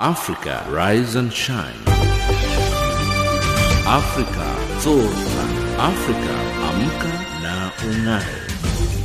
Africa, rise and shine. Africa, zorka. Africa, amka na ung'are.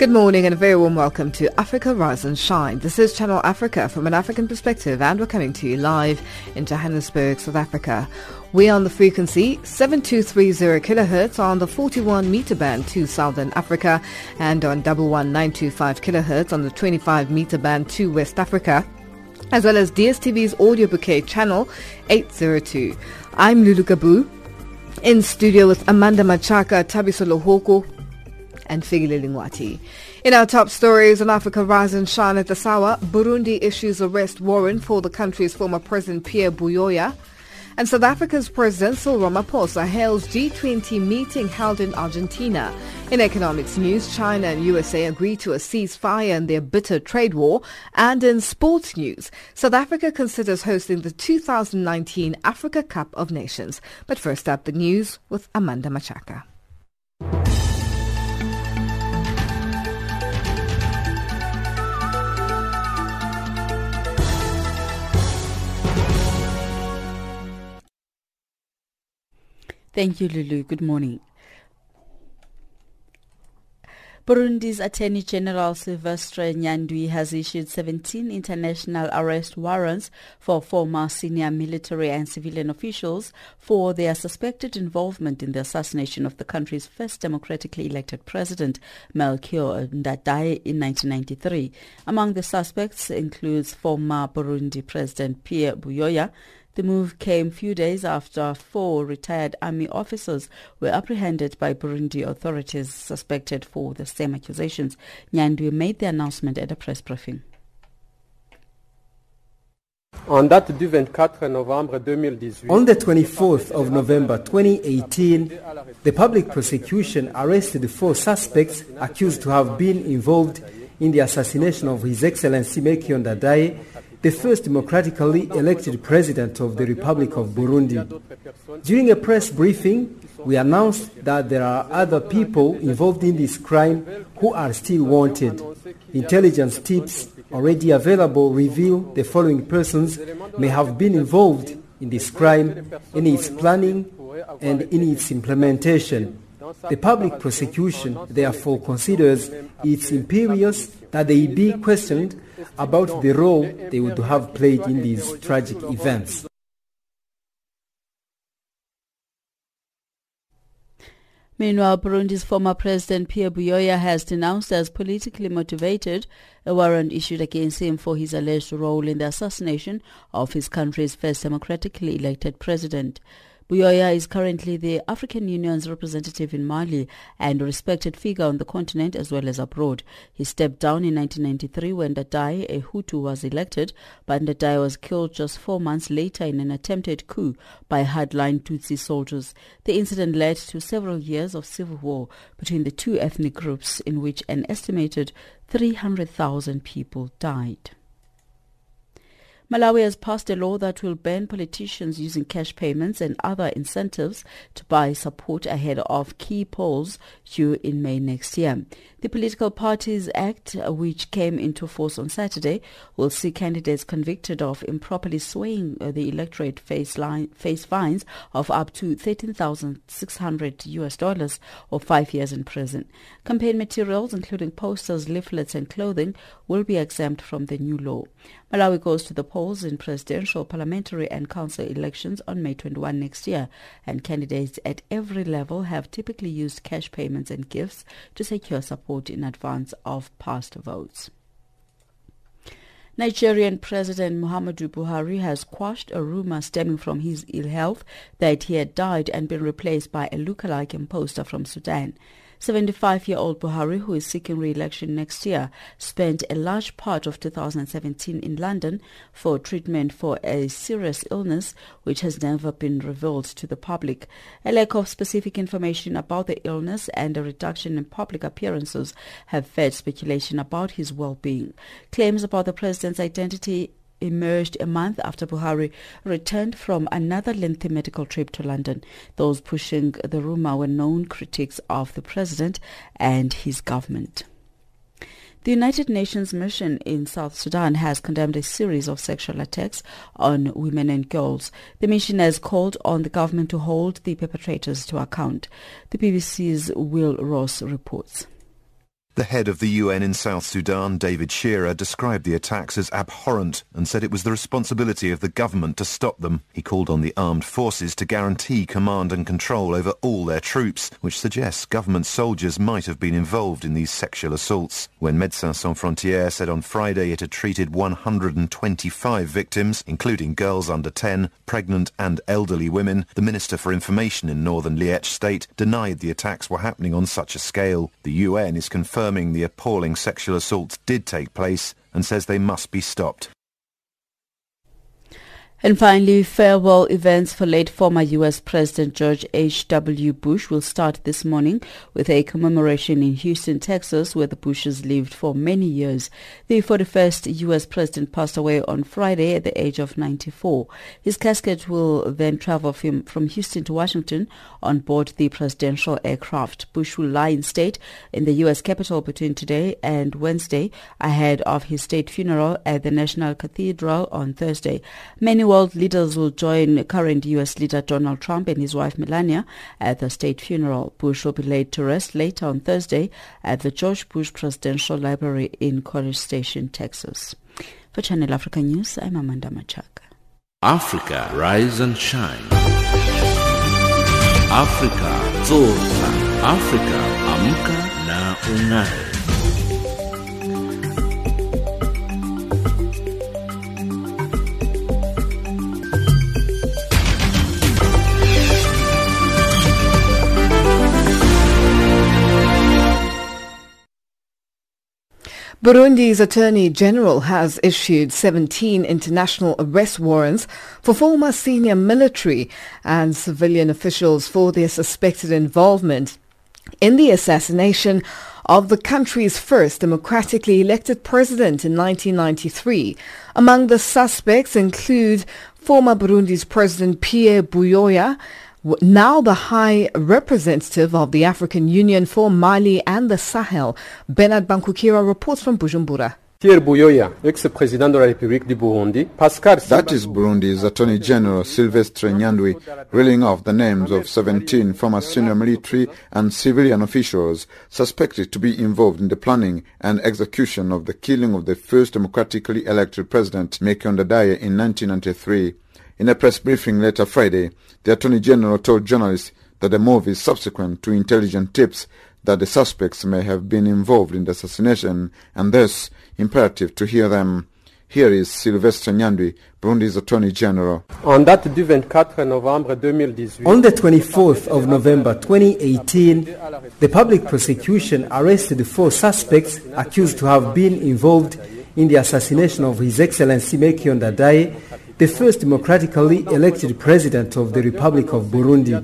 Good morning and a very warm welcome to Africa Rise and Shine. This is Channel Africa from an African perspective and we're coming to you live in Johannesburg, South Africa. We are on the frequency 7230 kilohertz on the 41 meter band to Southern Africa and on 11925 kilohertz on the 25 meter band to West Africa as well as DSTV's audio bouquet channel 802. I'm Lulu Gabu in studio with Amanda Machaka, Tabiso Lohoko, and Figile Lingwati. In our top stories on Africa Rise and Shine at the Sawa, Burundi issues arrest warrant for the country's former president Pierre Buyoya. And South Africa's President Cyril Ramaphosa hails G20 meeting held in Argentina. In economics news, China and USA agree to a ceasefire in their bitter trade war. And in sports news, South Africa considers hosting the 2019 Africa Cup of Nations. But first up, the news with Amanda Machaka. Thank you, Lulu. Good morning. Burundi's Attorney General Sylvestre Nyandwi has issued 17 international arrest warrants for former senior military and civilian officials for their suspected involvement in the assassination of the country's first democratically elected president, Melchior Ndadaye, in 1993. Among the suspects includes former Burundi President Pierre Buyoya, the move came few days after four retired army officers were apprehended by Burundi authorities suspected for the same accusations. Nyandwi made the announcement at a press briefing. On date du 24 novembre 2018, On the 24th of November 2018, the public prosecution arrested four suspects accused to have been involved in the assassination of His Excellency Melchior Ndadaye, the first democratically elected president of the Republic of Burundi. During a press briefing, we announced that there are other people involved in this crime who are still wanted. Intelligence tips already available reveal the following persons may have been involved in this crime, in its planning and in its implementation. The public prosecution therefore considers it's imperious that they be questioned about the role they would have played in these tragic events. Meanwhile, Burundi's former president Pierre Buyoya has denounced as politically motivated a warrant issued against him for his alleged role in the assassination of his country's first democratically elected president. Buyoya is currently the African Union's representative in Mali and a respected figure on the continent as well as abroad. He stepped down in 1993 when Ndadaye, a Hutu, was elected, but Ndadaye was killed just four months later in an attempted coup by hardline Tutsi soldiers. The incident led to several years of civil war between the two ethnic groups in which an estimated 300,000 people died. Malawi has passed a law that will ban politicians using cash payments and other incentives to buy support ahead of key polls due in May next year. The Political Parties Act, uh, which came into force on Saturday, will see candidates convicted of improperly swaying uh, the electorate face, line, face fines of up to 13,600 US dollars or five years in prison. Campaign materials, including posters, leaflets, and clothing, will be exempt from the new law. Malawi goes to the polls in presidential, parliamentary and council elections on May 21 next year, and candidates at every level have typically used cash payments and gifts to secure support in advance of past votes. Nigerian President Muhammadu Buhari has quashed a rumor stemming from his ill health that he had died and been replaced by a lookalike imposter from Sudan. 75-year-old Buhari, who is seeking re-election next year, spent a large part of 2017 in London for treatment for a serious illness which has never been revealed to the public. A lack of specific information about the illness and a reduction in public appearances have fed speculation about his well-being. Claims about the president's identity emerged a month after Buhari returned from another lengthy medical trip to London. Those pushing the rumor were known critics of the president and his government. The United Nations mission in South Sudan has condemned a series of sexual attacks on women and girls. The mission has called on the government to hold the perpetrators to account. The BBC's Will Ross reports. The head of the UN in South Sudan, David Shearer, described the attacks as abhorrent and said it was the responsibility of the government to stop them. He called on the armed forces to guarantee command and control over all their troops, which suggests government soldiers might have been involved in these sexual assaults. When Médecins Sans Frontières said on Friday it had treated 125 victims, including girls under 10, pregnant and elderly women, the Minister for Information in northern Liech state denied the attacks were happening on such a scale. The UN is confirming confirming the appalling sexual assaults did take place and says they must be stopped. And finally, farewell events for late former U.S. President George H.W. Bush will start this morning with a commemoration in Houston, Texas, where the Bushes lived for many years. The 41st U.S. President passed away on Friday at the age of 94. His casket will then travel from, Houston to Washington on board the presidential aircraft. Bush will lie in state in the U.S. Capitol between today and Wednesday ahead of his state funeral at the National Cathedral on Thursday. Many world leaders will join current U.S. leader Donald Trump and his wife Melania at the state funeral. Bush will be laid to rest later on Thursday at the George Bush Presidential Library in College Station, Texas. For Channel Africa News, I'm Amanda Machaka. Africa, rise and shine. Africa, zorka. Africa, amka na ungae. Burundi's Attorney General has issued 17 international arrest warrants for former senior military and civilian officials for their suspected involvement in the assassination of the country's first democratically elected president in 1993. Among the suspects include former Burundi's President Pierre Buyoya, now the High Representative of the African Union for Mali and the Sahel, Bernard Bankukira reports from Bujumbura. Pierre Buyoya, ex-président de la République du Burundi, Pascal That is Burundi's Attorney General Sylvestre Nyandwi reeling off the names of 17 former senior military and civilian officials suspected to be involved in the planning and execution of the killing of the first democratically elected president, Melchior Ndadaye, in 1993. In a press briefing later Friday, the Attorney General told journalists that the move is subsequent to intelligent tips that the suspects may have been involved in the assassination and thus imperative to hear them. Here is Sylvestre Nyandwi, Burundi's Attorney General. En date du 24 novembre 2018, On the 24th of November 2018, the public prosecution arrested four suspects accused to have been involved in the assassination of His Excellency Melchior Ndadaye, the first democratically elected president of the Republic of Burundi.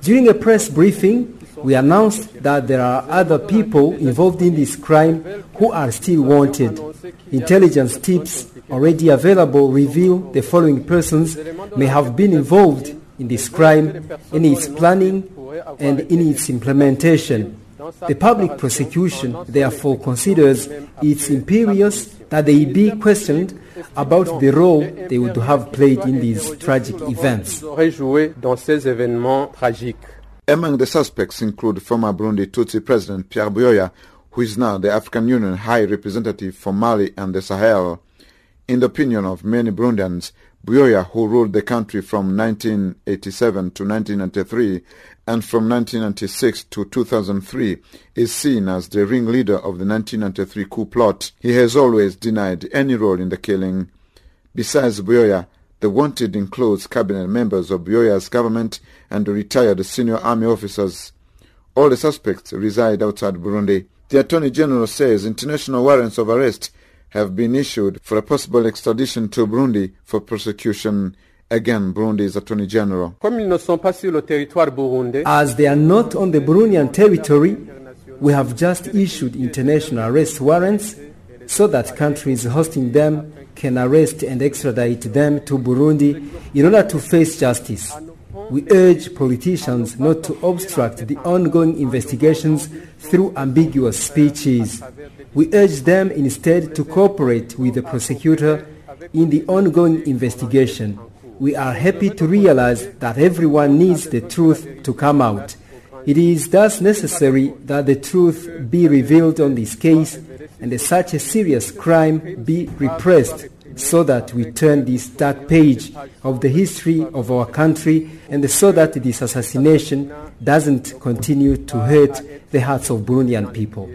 During a press briefing, we announced that there are other people involved in this crime who are still wanted. Intelligence tips already available reveal the following persons may have been involved in this crime, in its planning, and in its implementation. The public prosecution therefore considers it's imperious that they be questioned about the role they would have played in these tragic events. auraient joué dans ces événements tragiques. Among the suspects include former Burundi Tutsi President Pierre Buyoya, who is now the African Union High Representative for Mali and the Sahel. In the opinion of many Burundians, Buyoya, who ruled the country from 1987 to 1993 and from 1996 to 2003, is seen as the ringleader of the 1993 coup plot. He has always denied any role in the killing. Besides Buyoya, the wanted includes cabinet members of Buyoya's government and retired senior army officers. All the suspects reside outside Burundi. The Attorney General says international warrants of arrest have been issued for a possible extradition to Burundi for prosecution. Again, Burundi's Attorney General. Comme ils ne sont pas sur le territoire burundais, As they are not on the Burundian territory, we have just issued international arrest warrants so that countries hosting them can arrest and extradite them to Burundi in order to face justice. We urge politicians not to obstruct the ongoing investigations through ambiguous speeches. We urge them instead to cooperate with the prosecutor in the ongoing investigation. We are happy to realize that everyone needs the truth to come out. It is thus necessary that the truth be revealed on this case and such a serious crime be repressed so that we turn this dark page of the history of our country and so that this assassination doesn't continue to hurt the hearts of Burundian people.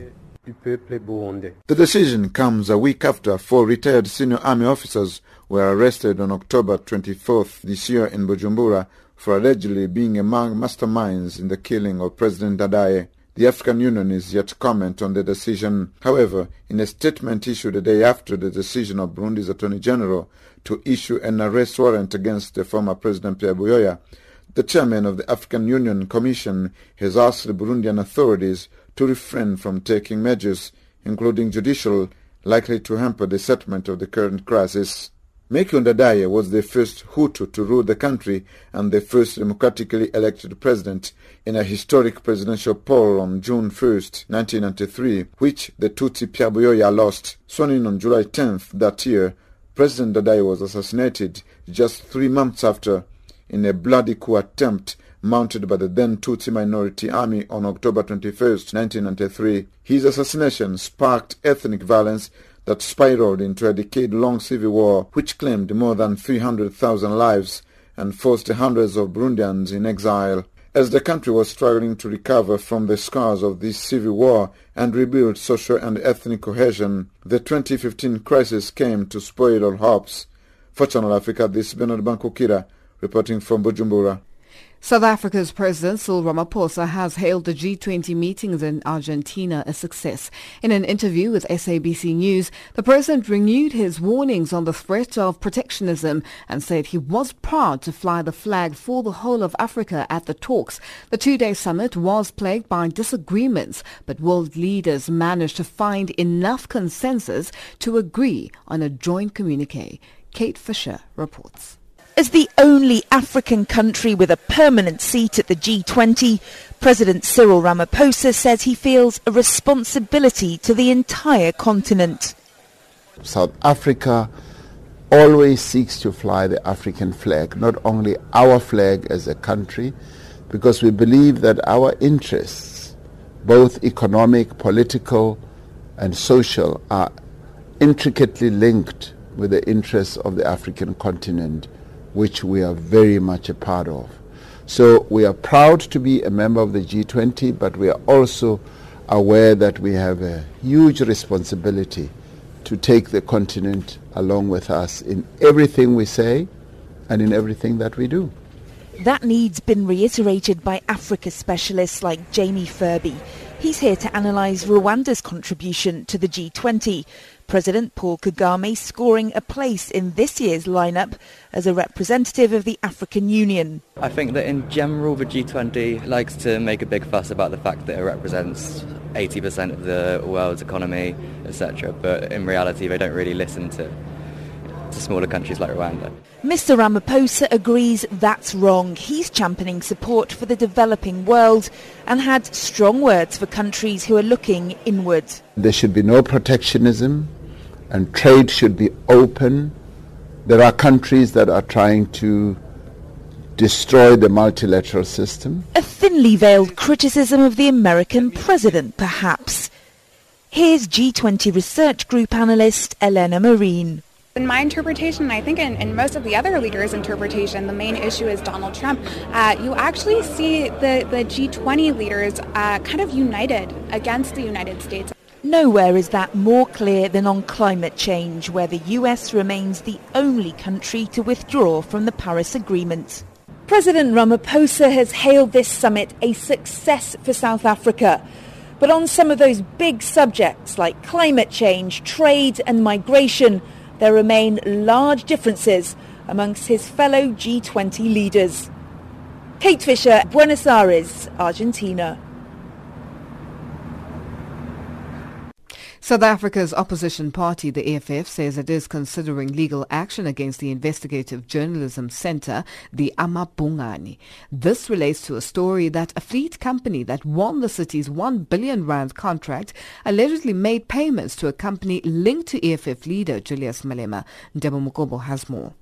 The decision comes a week after four retired senior army officers were arrested on October 24th this year in Bujumbura for allegedly being among masterminds in the killing of President Ndadaye. The African Union is yet to comment on the decision. However, in a statement issued a day after the decision of Burundi's Attorney General to issue an arrest warrant against the former President Pierre Buyoya, the chairman of the African Union Commission has asked the Burundian authorities to refrain from taking measures, including judicial, likely to hamper the settlement of the current crisis. Melchior Ndadaye was the first Hutu to rule the country and the first democratically elected president in a historic presidential poll on June 1st, 1993, which the Tutsi Pierre Buyoya lost. Sworn in on July 10th that year, President Ndadaye was assassinated just three months after in a bloody coup attempt mounted by the then Tutsi minority army on October 21st, 1993. His assassination sparked ethnic violence that spiraled into a decade-long civil war which claimed more than 300,000 lives and forced hundreds of Burundians in exile. As the country was struggling to recover from the scars of this civil war and rebuild social and ethnic cohesion, the 2015 crisis came to spoil all hopes. For Channel Africa, this is Bernard Bankukira reporting from Bujumbura. South Africa's President Cyril Ramaphosa has hailed the G20 meetings in Argentina a success. In an interview with SABC News, the president renewed his warnings on the threat of protectionism and said he was proud to fly the flag for the whole of Africa at the talks. The two-day summit was plagued by disagreements, but world leaders managed to find enough consensus to agree on a joint communique. Kate Fisher reports. As the only African country with a permanent seat at the G20, President Cyril Ramaphosa says he feels a responsibility to the entire continent. South Africa always seeks to fly the African flag, not only our flag as a country, because we believe that our interests, both economic, political, and social, are intricately linked with the interests of the African continent which we are very much a part of. So we are proud to be a member of the G20, but we are also aware that we have a huge responsibility to take the continent along with us in everything we say and in everything that we do. That need's been reiterated by Africa specialists like Jamie Furby. He's here to analyse Rwanda's contribution to the G20, President Paul Kagame scoring a place in this year's lineup as a representative of the African Union. I think that in general the G20 likes to make a big fuss about the fact that it represents 80% of the world's economy, etc. But in reality they don't really listen to, to smaller countries like Rwanda. Mr Ramaphosa agrees that's wrong. He's championing support for the developing world and had strong words for countries who are looking inward. There should be no protectionism and trade should be open. There are countries that are trying to destroy the multilateral system. A thinly veiled criticism of the American president, perhaps. Here's G20 research group analyst Elena Marine. In my interpretation, and I think in, in, most of the other leaders' interpretation, the main issue is Donald Trump. Uh, you actually see the, the G20 leaders uh, kind of united against the United States. Nowhere is that more clear than on climate change, where the US remains the only country to withdraw from the Paris Agreement. President Ramaphosa has hailed this summit a success for South Africa. But on some of those big subjects like climate change, trade and migration, there remain large differences amongst his fellow G20 leaders. Kate Fisher, Buenos Aires, Argentina. South Africa's opposition party, the EFF, says it is considering legal action against the investigative journalism centre, the Amabhungane. This relates to a story that a fleet company that won the city's 1 billion rand contract allegedly made payments to a company linked to EFF leader Julius Malema. Ndebo Mukobo has more.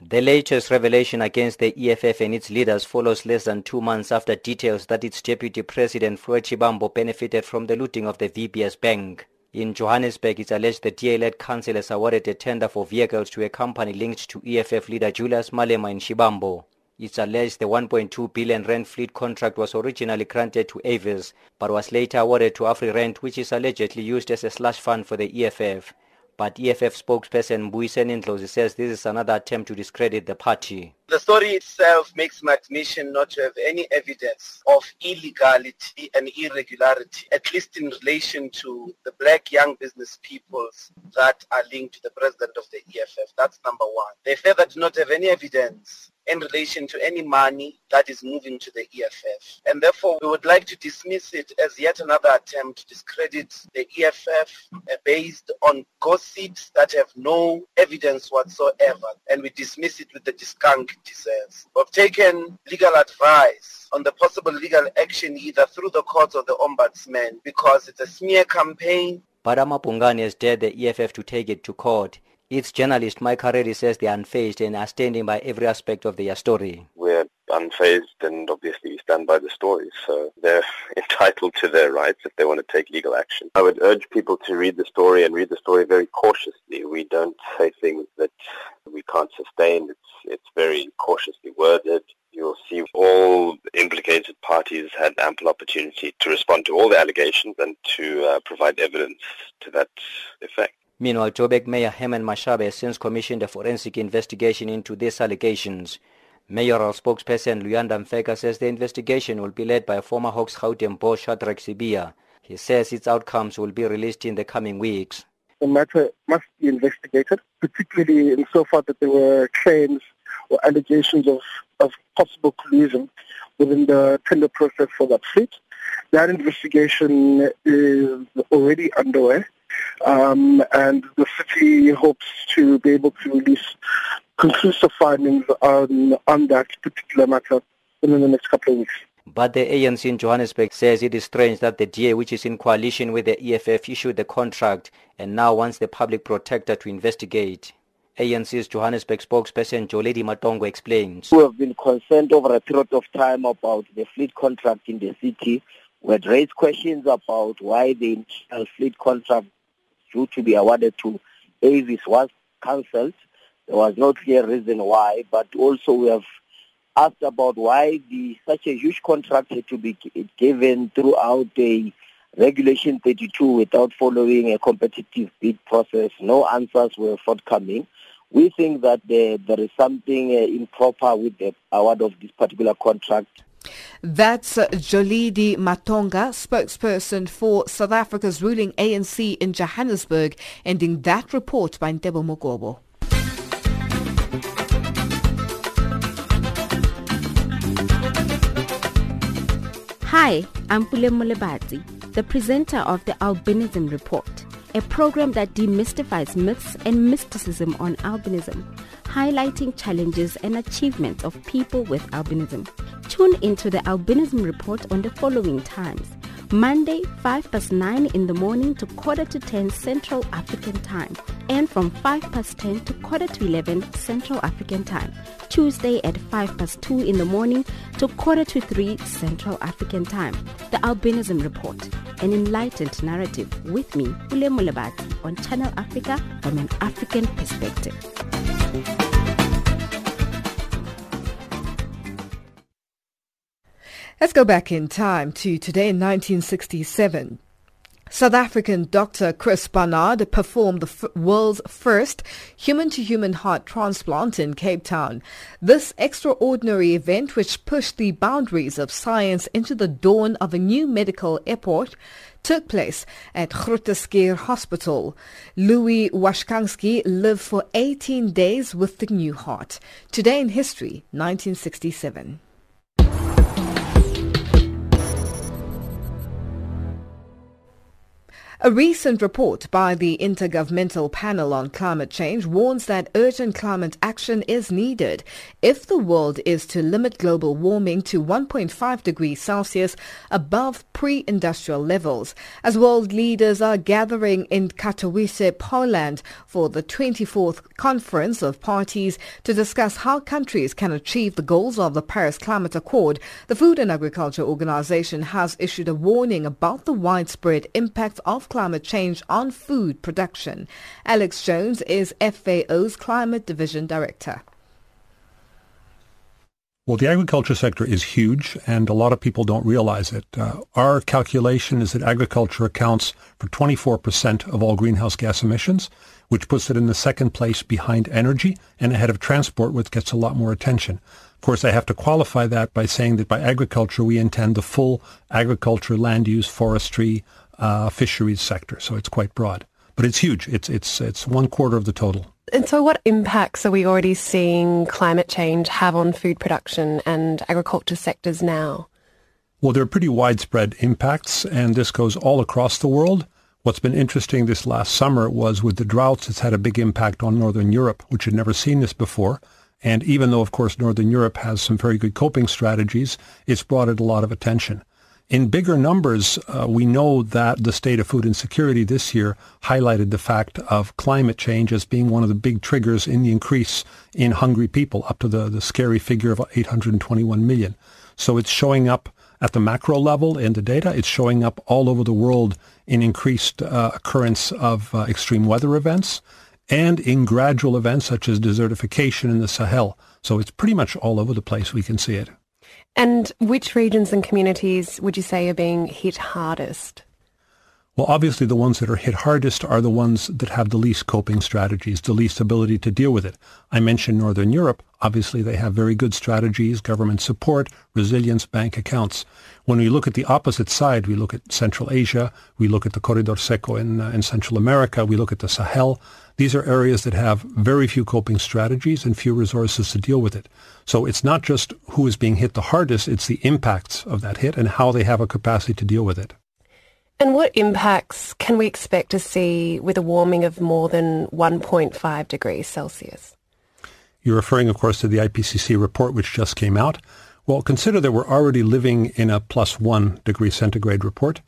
The latest revelation against the EFF and its leaders follows less than two months after details that its deputy president Floyd Shivambu benefited from the looting of the VBS Bank. In Johannesburg, it's alleged the DA-led council has awarded a tender for vehicles to a company linked to EFF leader Julius Malema in Shivambu. It's alleged the 1.2 billion rand fleet contract was originally granted to Avis, but was later awarded to AfriRent, which is allegedly used as a slush fund for the EFF. But EFF spokesperson Mbuyiseni Ndlozi says this is another attempt to discredit the party. The story itself makes my admission not to have any evidence of illegality and irregularity, at least in relation to the black young business peoples that are linked to the president of the EFF. That's number one. They further do not have any evidence in relation to any money that is moving to the EFF. And therefore, we would like to dismiss it as yet another attempt to discredit the EFF uh, based on gossips that have no evidence whatsoever. And we dismiss it with the discount it deserves. We've taken legal advice on the possible legal action either through the courts or the ombudsman because it's a smear campaign. But Amabhungane has dared the EFF to take it to court. Its journalist Micah Reddy says they are unfazed and are standing by every aspect of their story. We're unfazed and obviously we stand by the story, so they're entitled to their rights if they want to take legal action. I would urge people to read the story and read the story very cautiously. We don't say things that we can't sustain. It's, it's very cautiously worded. You'll see all implicated parties had ample opportunity to respond to all the allegations and to uh, provide evidence to that effect. Meanwhile, Joburg Mayor Herman Mashaba has since commissioned a forensic investigation into these allegations. Mayoral spokesperson Luyanda Mfeka says the investigation will be led by former Hawks Gauteng boss Shadrack Sibiya. He says its outcomes will be released in the coming weeks. The matter must be investigated, particularly in so far that there were claims or allegations of, of possible collusion within the tender process for that fleet. That investigation is already underway. Um, and the city hopes to be able to release conclusive findings on, on that particular matter within the next couple of weeks. But the ANC in Johannesburg says it is strange that the DA, which is in coalition with the EFF, issued the contract and now wants the public protector to investigate. ANC's Johannesburg spokesperson Jolidee Matongo explains. We have been concerned over a period of time about the fleet contract in the city. We had raised questions about why the fleet contract due to be awarded to Avis was cancelled. There was no clear reason why, but also we have asked about why the such a huge contract had to be given throughout the Regulation 32 without following a competitive bid process. No answers were forthcoming. We think that there, there is something uh, improper with the award of this particular contract. That's Jolidee Matongo, spokesperson for South Africa's ruling ANC in Johannesburg, ending that report by Ntebo Mogobo. Hi, I'm Pule Mulebati, the presenter of the Albinism Report, a program that demystifies myths and mysticism on albinism, highlighting challenges and achievements of people with albinism. Tune into the Albinism Report on the following times. Monday, 5 past 9 in the morning to quarter to 10 Central African Time, and from 5 past 10 to quarter to 11 Central African Time. Tuesday at 5 past 2 in the morning to quarter to 3 Central African Time. The Albinism Report, an enlightened narrative with me, Ule Mulabati, on Channel Africa from an African perspective. Let's go back in time to today in 1967. South African Dr. Chris Barnard performed the f- world's first human-to-human heart transplant in Cape Town. This extraordinary event, which pushed the boundaries of science into the dawn of a new medical airport, took place at Groote Hospital. Louis Washkansky lived for 18 days with the new heart. Today in history, 1967. A recent report by the Intergovernmental Panel on Climate Change warns that urgent climate action is needed if the world is to limit global warming to 1.5 degrees Celsius above pre-industrial levels. As world leaders are gathering in Katowice, Poland for the 24th Conference of Parties to discuss how countries can achieve the goals of the Paris Climate Accord, the Food and Agriculture Organization has issued a warning about the widespread impact of climate change on food production. Alex Jones is FAO's Climate Division Director. Well, the agriculture sector is huge, and a lot of people don't realize it. Uh, our calculation is that agriculture accounts for 24% of all greenhouse gas emissions, which puts it in the second place behind energy and ahead of transport, which gets a lot more attention. Of course, I have to qualify that by saying that by agriculture, we intend the full agriculture, land use, forestry, uh, fisheries sector. So it's quite broad, but it's huge. It's it's it's one quarter of the total. And so, what impacts are we already seeing climate change have on food production and agriculture sectors now? Well, there are pretty widespread impacts, and this goes all across the world. What's been interesting this last summer was with the droughts, it's had a big impact on Northern Europe, which had never seen this before. And even though, of course, Northern Europe has some very good coping strategies, it's brought it a lot of attention. In bigger numbers, uh, we know that the state of food insecurity this year highlighted the fact of climate change as being one of the big triggers in the increase in hungry people, up to the, the scary figure of 821 million. So it's showing up at the macro level in the data. It's showing up all over the world in increased uh, occurrence of uh, extreme weather events and in gradual events such as desertification in the Sahel. So it's pretty much all over the place. We can see it. And which regions and communities would you say are being hit hardest? Well, obviously, the ones that are hit hardest are the ones that have the least coping strategies, the least ability to deal with it. I mentioned Northern Europe. Obviously, they have very good strategies, government support, resilience, bank accounts. When we look at the opposite side, we look at Central Asia, we look at the Corredor Seco in, uh, in Central America, we look at the Sahel. These are areas that have very few coping strategies and few resources to deal with it. So it's not just who is being hit the hardest, it's the impacts of that hit and how they have a capacity to deal with it. And what impacts can we expect to see with a warming of more than 1.5 degrees Celsius? You're referring, of course, to the IPCC report which just came out. Well, consider that we're already living in a plus one degree centigrade report,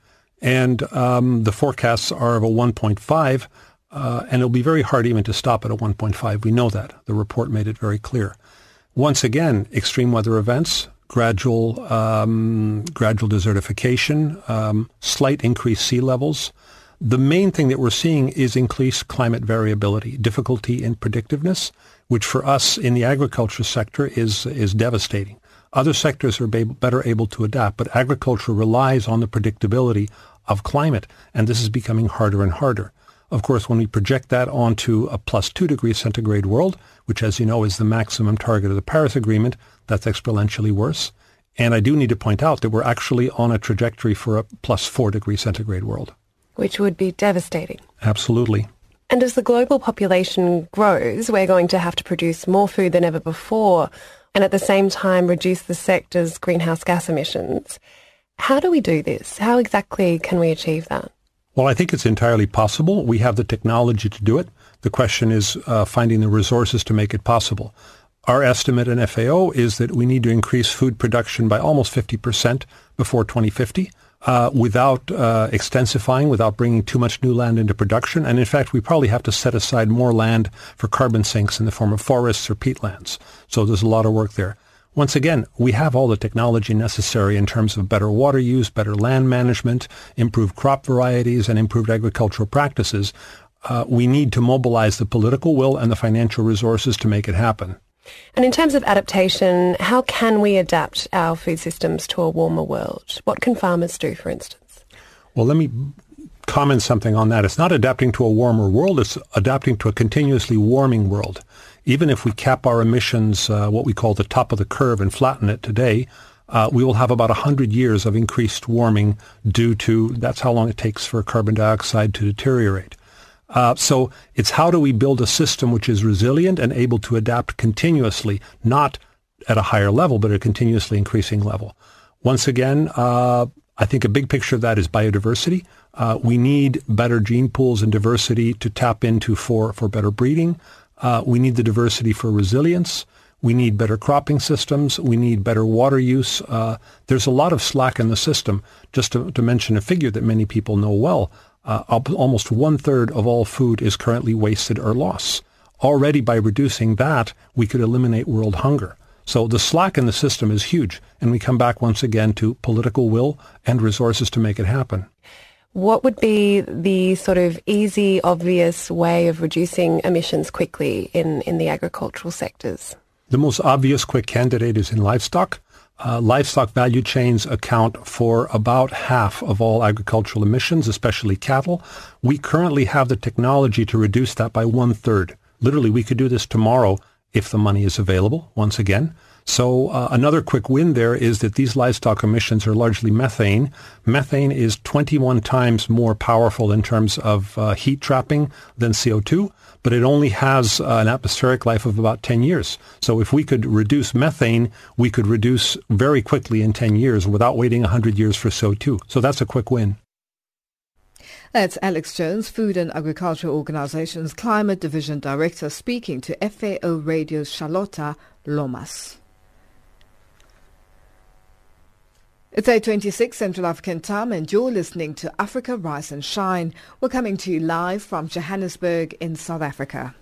and um, the forecasts are of a 1.5 uh, and it'll be very hard even to stop at a 1.5. We know that. The report made it very clear. Once again, extreme weather events, gradual, um, gradual desertification, um, slight increased sea levels. The main thing that we're seeing is increased climate variability, difficulty in predictiveness, which for us in the agriculture sector is, is devastating. Other sectors are better able to adapt, but agriculture relies on the predictability of climate, and this is becoming harder and harder. Of course, when we project that onto a plus two degrees centigrade world, which as you know is the maximum target of the Paris Agreement, that's exponentially worse. And I do need to point out that we're actually on a trajectory for a plus four degree centigrade world. Which would be devastating. Absolutely. And as the global population grows, we're going to have to produce more food than ever before and at the same time reduce the sector's greenhouse gas emissions. How do we do this? How exactly can we achieve that? Well, I think it's entirely possible. We have the technology to do it. The question is uh, finding the resources to make it possible. Our estimate in FAO is that we need to increase food production by almost 50% before 2050 uh, without uh, extensifying, without bringing too much new land into production. And in fact, we probably have to set aside more land for carbon sinks in the form of forests or peatlands. So there's a lot of work there. Once again, we have all the technology necessary in terms of better water use, better land management, improved crop varieties, and improved agricultural practices. Uh, we need to mobilize the political will and the financial resources to make it happen. And in terms of adaptation, how can we adapt our food systems to a warmer world? What can farmers do, for instance? Well, let me comment something on that. It's not adapting to a warmer world, it's adapting to a continuously warming world even if we cap our emissions, uh, what we call the top of the curve, and flatten it today, uh, we will have about 100 years of increased warming due to that's how long it takes for carbon dioxide to deteriorate. Uh, so it's how do we build a system which is resilient and able to adapt continuously, not at a higher level, but a continuously increasing level. Once again, uh, I think a big picture of that is biodiversity. Uh, we need better gene pools and diversity to tap into for, for better breeding. Uh, we need the diversity for resilience. We need better cropping systems. We need better water use. Uh, there's a lot of slack in the system. Just to, to mention a figure that many people know well, uh, almost one third of all food is currently wasted or lost. Already by reducing that, we could eliminate world hunger. So the slack in the system is huge, and we come back once again to political will and resources to make it happen. What would be the sort of easy, obvious way of reducing emissions quickly in, in the agricultural sectors? The most obvious quick candidate is in livestock. Uh, livestock value chains account for about half of all agricultural emissions, especially cattle. We currently have the technology to reduce that by one third. Literally, we could do this tomorrow if the money is available, once again. So uh, another quick win there is that these livestock emissions are largely methane. Methane is 21 times more powerful in terms of uh, heat trapping than CO2 but it only has uh, an atmospheric life of about 10 years. So if we could reduce methane, we could reduce very quickly in 10 years without waiting 100 years for CO2. So that's a quick win. That's Alex Jones, Food and Agriculture Organization's Climate Division Director, speaking to FAO Radio's Charlotta Lomas. It's 8.26 Central African time and you're listening to Africa Rise and Shine. We're coming to you live from Johannesburg in South Africa.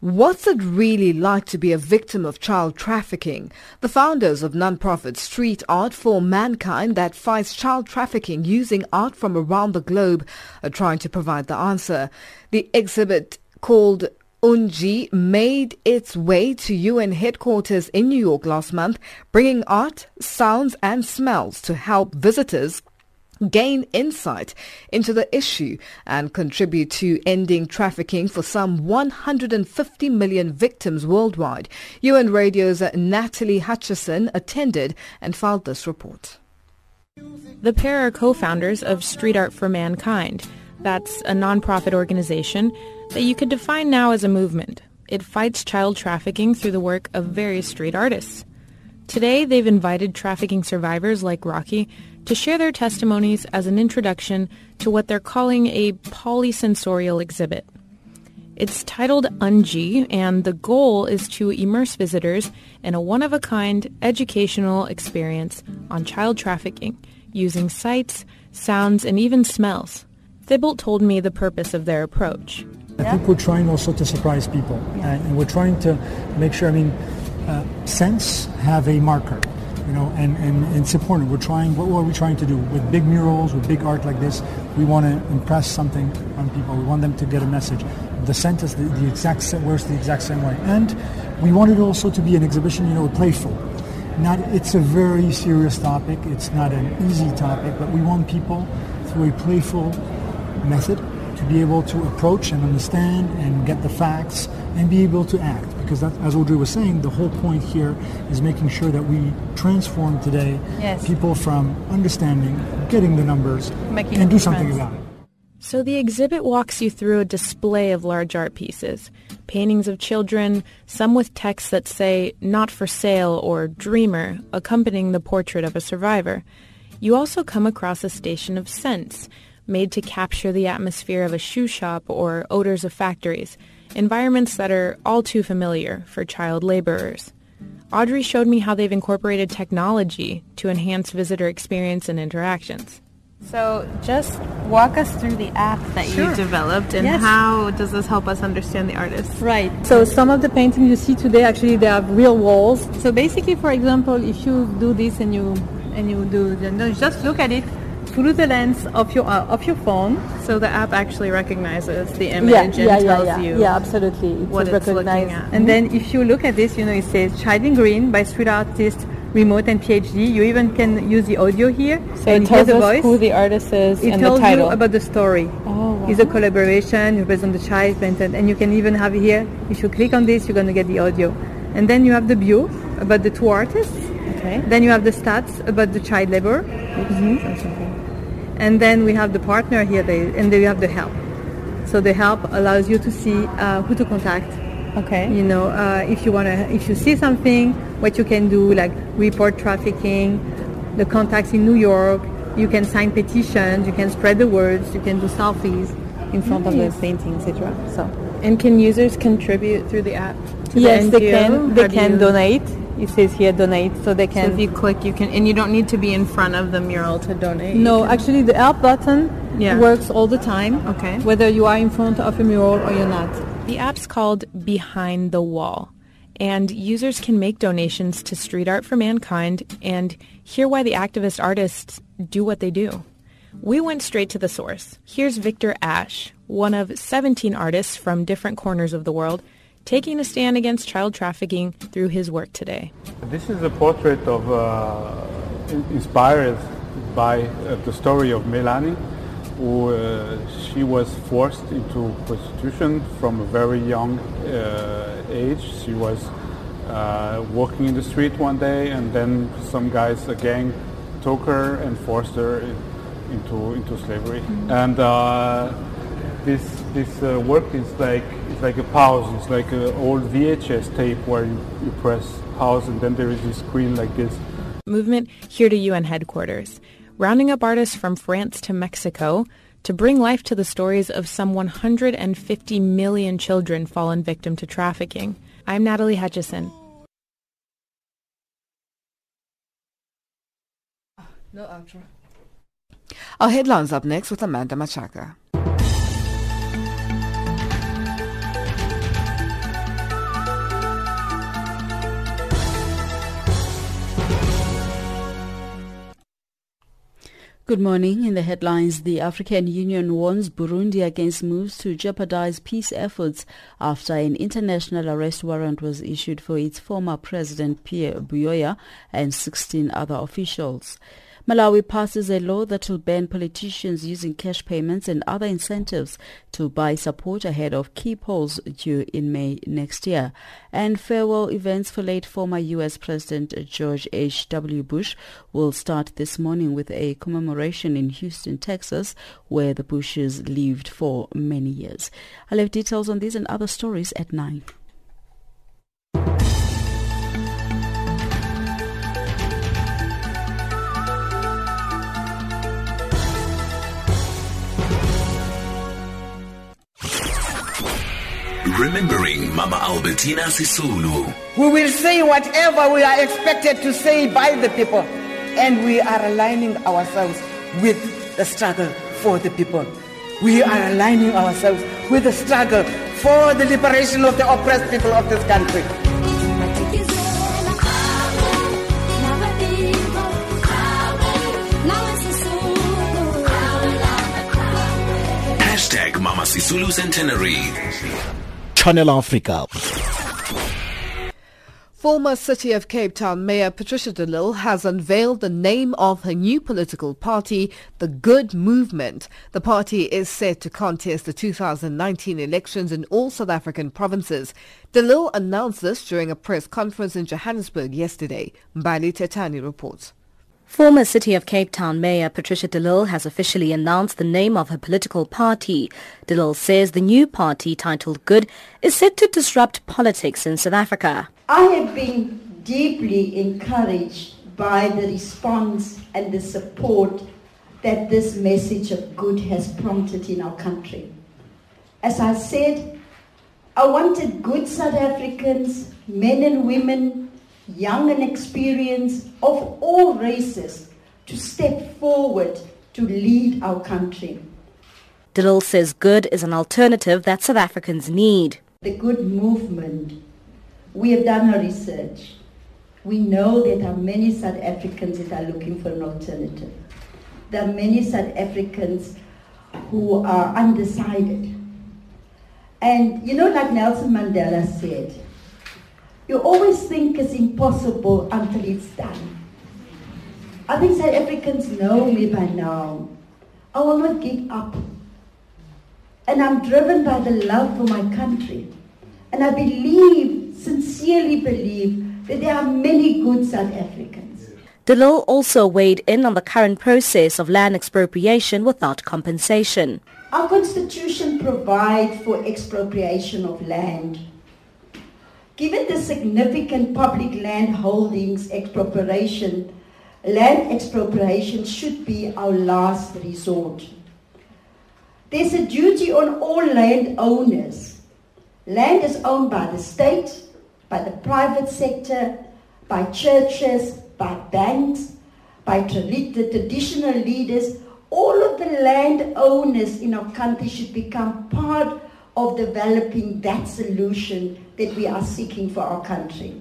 What's it really like to be a victim of child trafficking? The founders of non-profit Street Art for Mankind that fights child trafficking using art from around the globe are trying to provide the answer. The exhibit called Unji made its way to UN headquarters in New York last month, bringing art, sounds and smells to help visitors gain insight into the issue and contribute to ending trafficking for some 150 million victims worldwide. UN Radio's Natalie Hutchison attended and filed this report. The pair are co-founders of Street Art for Mankind. That's a nonprofit organization that you could define now as a movement. It fights child trafficking through the work of various street artists. Today, they've invited trafficking survivors like Rocky to share their testimonies as an introduction to what they're calling a polysensorial exhibit. It's titled Unji, and the goal is to immerse visitors in a one-of-a-kind educational experience on child trafficking using sights, sounds, and even smells. Thibault told me the purpose of their approach. I think we're trying also to surprise people, yeah. and, we're trying to make sure. I mean, uh, scents have a marker, you know, and, and, and, it's important. We're trying. What, what are we trying to do with big murals, with big art like this? We want to impress something on people. We want them to get a message. The scent is the, the exact same, works the exact same way, and we want it also to be an exhibition, you know, playful. Not, it's a very serious topic. It's not an easy topic, but we want people through a playful method to be able to approach and understand and get the facts and be able to act. Because that, as Audrey was saying, the whole point here is making sure that we transform today yes. people from understanding, getting the numbers, Making and do something about it. So the exhibit walks you through a display of large art pieces, paintings of children, some with texts that say not for sale or dreamer, accompanying the portrait of a survivor. You also come across a station of scents, made to capture the atmosphere of a shoe shop or odors of factories, environments that are all too familiar for child laborers. Audrey showed me how they've incorporated technology to enhance visitor experience and interactions. So just walk us through the app that sure. you developed and yes. how does this help us understand the artist? Right. So some of the paintings you see today actually they have real walls. So basically for example if you do this and you and you do just look at it through the lens of your uh, of your phone. So the app actually recognizes the image yeah, and yeah, tells yeah, you yeah, absolutely. It's what it's looking at. And then if you look at this, you know it says Child in Green by street artist Remote and PhD. You even can use the audio here. So and it tells the us voice. who the artist is it and tells the title. you about the story. Oh, wow. It's a collaboration. You present the child, and you can even have here. If you click on this, you're going to get the audio. And then you have the view about the two artists. Okay. Then you have the stats about the child labor. Mm-hmm. And then we have the partner here, they, and then we have the help. So the help allows you to see uh, who to contact Okay. You know, uh, if you want to, if you see something, what you can do, like report trafficking, the contacts in New York, you can sign petitions, you can spread the words, you can do selfies in front nice. of the painting, etc. So. And can users contribute through the app? yes, the they can. They can donate. It says here donate, so they can. So if you click, you can, and you don't need to be in front of the mural to donate. No, actually, the help button yeah. works all the time. Okay. Whether you are in front of a mural or you're not. The app's called Behind the Wall, and users can make donations to Street Art for Mankind and hear why the activist artists do what they do. We went straight to the source. Here's Victor Ash, one of 17 artists from different corners of the world, taking a stand against child trafficking through his work today. This is a portrait of, uh, inspired by uh, the story of Melanie, who uh, she was forced into prostitution from a very young uh, age. She was uh, walking in the street one day, and then some guys, a gang, took her and forced her into into slavery. Mm-hmm. And uh, this this uh, work is like it's like a pause. It's like an old VHS tape where you, you press pause, and then there is this screen like this. Movement here to UN headquarters rounding up artists from France to Mexico to bring life to the stories of some 150 million children fallen victim to trafficking. I'm Natalie Hutchison. No outro. Our headlines up next with Amanda Machaka. Good morning. In the headlines, the African Union warns Burundi against moves to jeopardize peace efforts after an international arrest warrant was issued for its former president Pierre Buyoya and 16 other officials. Malawi passes a law that will ban politicians using cash payments and other incentives to buy support ahead of key polls due in May next year. And farewell events for late former U.S. President George H.W. Bush will start this morning with a commemoration in Houston, Texas, where the Bushes lived for many years. I'll have details on these and other stories at 9. Remembering Mama Albertina Sisulu. We will say whatever we are expected to say by the people, and we are aligning ourselves with the struggle for the people. We are aligning ourselves with the struggle for the liberation of the oppressed people of this country. Hashtag Mama Sisulu Centenary. Channel Africa. Former City of Cape Town Mayor Patricia de Lille has unveiled the name of her new political party, the Good Movement. The party is set to contest the 2019 elections in all South African provinces. De Lille announced this during a press conference in Johannesburg yesterday. Mbali Tetani reports. Former City of Cape Town Mayor Patricia de Lille has officially announced the name of her political party. de Lille says the new party, titled Good, is set to disrupt politics in South Africa. I have been deeply encouraged by the response and the support that this message of good has prompted in our country. As I said, I wanted good South Africans, men and women, young and experienced, of all races, to step forward to lead our country. de says good is an alternative that South Africans need. The good movement, we have done our research. We know that there are many South Africans that are looking for an alternative. There are many South Africans who are undecided. And you know, like Nelson Mandela said, you always think it's impossible until it's done. I think South Africans know me by now. I will not give up. And I'm driven by the love for my country. And I believe, sincerely believe, that there are many good South Africans. de Lille also weighed in on the current process of land expropriation without compensation. Our constitution provides for expropriation of land Given the significant public land holdings expropriation, land expropriation should be our last resort. There's a duty on all landowners. Land is owned by the state, by the private sector, by churches, by banks, by the traditional leaders. All of the landowners in our country should become part of developing that solution that we are seeking for our country.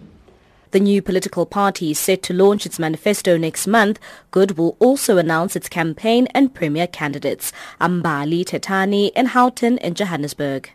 The new political party is set to launch its manifesto next month. Good will also announce its campaign and premier candidates, Ambali, Tetani, and Houghton in Johannesburg.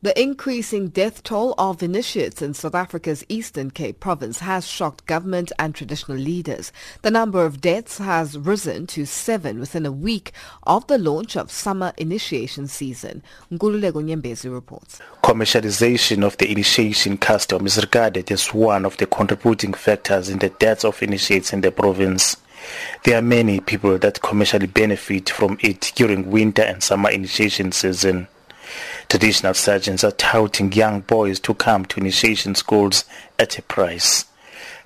The increasing death toll of initiates in South Africa's Eastern Cape province has shocked government and traditional leaders. The number of deaths has risen to seven within a week of the launch of summer initiation season. Nkululeko Nyembezi reports. Commercialization of the initiation custom is regarded as one of the contributing factors in the deaths of initiates in the province. There are many people that commercially benefit from it during winter and summer initiation season. Traditional surgeons are touting young boys to come to initiation schools at a price.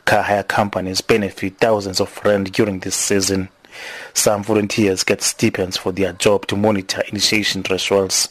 Car hire companies benefit thousands of rand during this season. Some volunteers get stipends for their job to monitor initiation rituals.